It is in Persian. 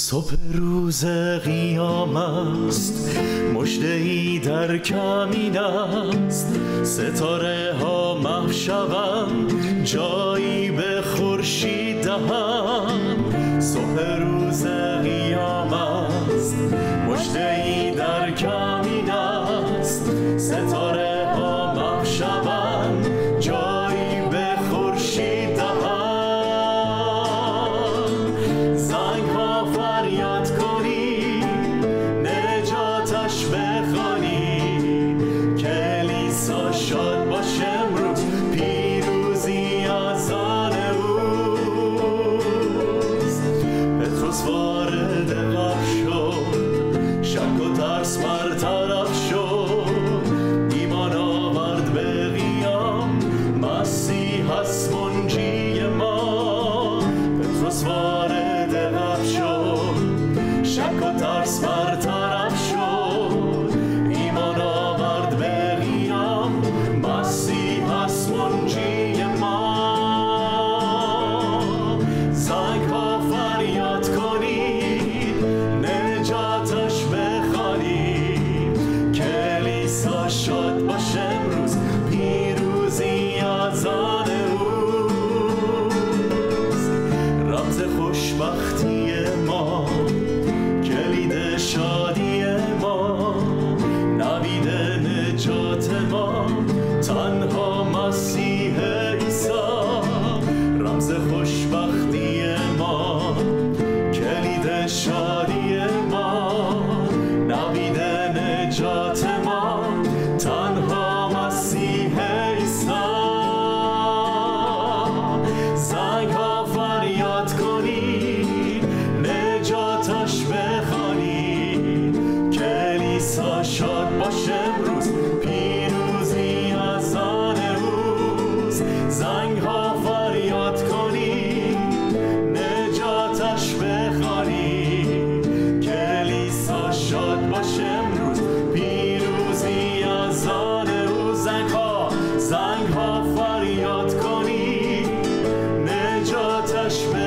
صبح روز قیام است. مجده ای در کمین است. ستاره ها محو شوند جایی به خورشید دهند صبح روز قیام است. مجده ای در کمین است. ستاره نجاتش بخوانی. کلیسا شاد باش امروز. پیروزی آن اوست. پتروس وارد قبر شد. شک و ترس برطرف کلیسا شد باش امروز پیروزی از آن اوست. رمز خوشبختی ما کلید شادی ما نوید نجات ما تنها مسیح نجاتش بخوانید کلیسا شاد باش امروز. پیروزی از آن اوست زنگ ها فریاد کنید نجاتش بخوانید کلیسا شاد باش امروز. پیروزی از آن اوست زنگ ها زنگ ها فریاد کنید نجاتش بخوانید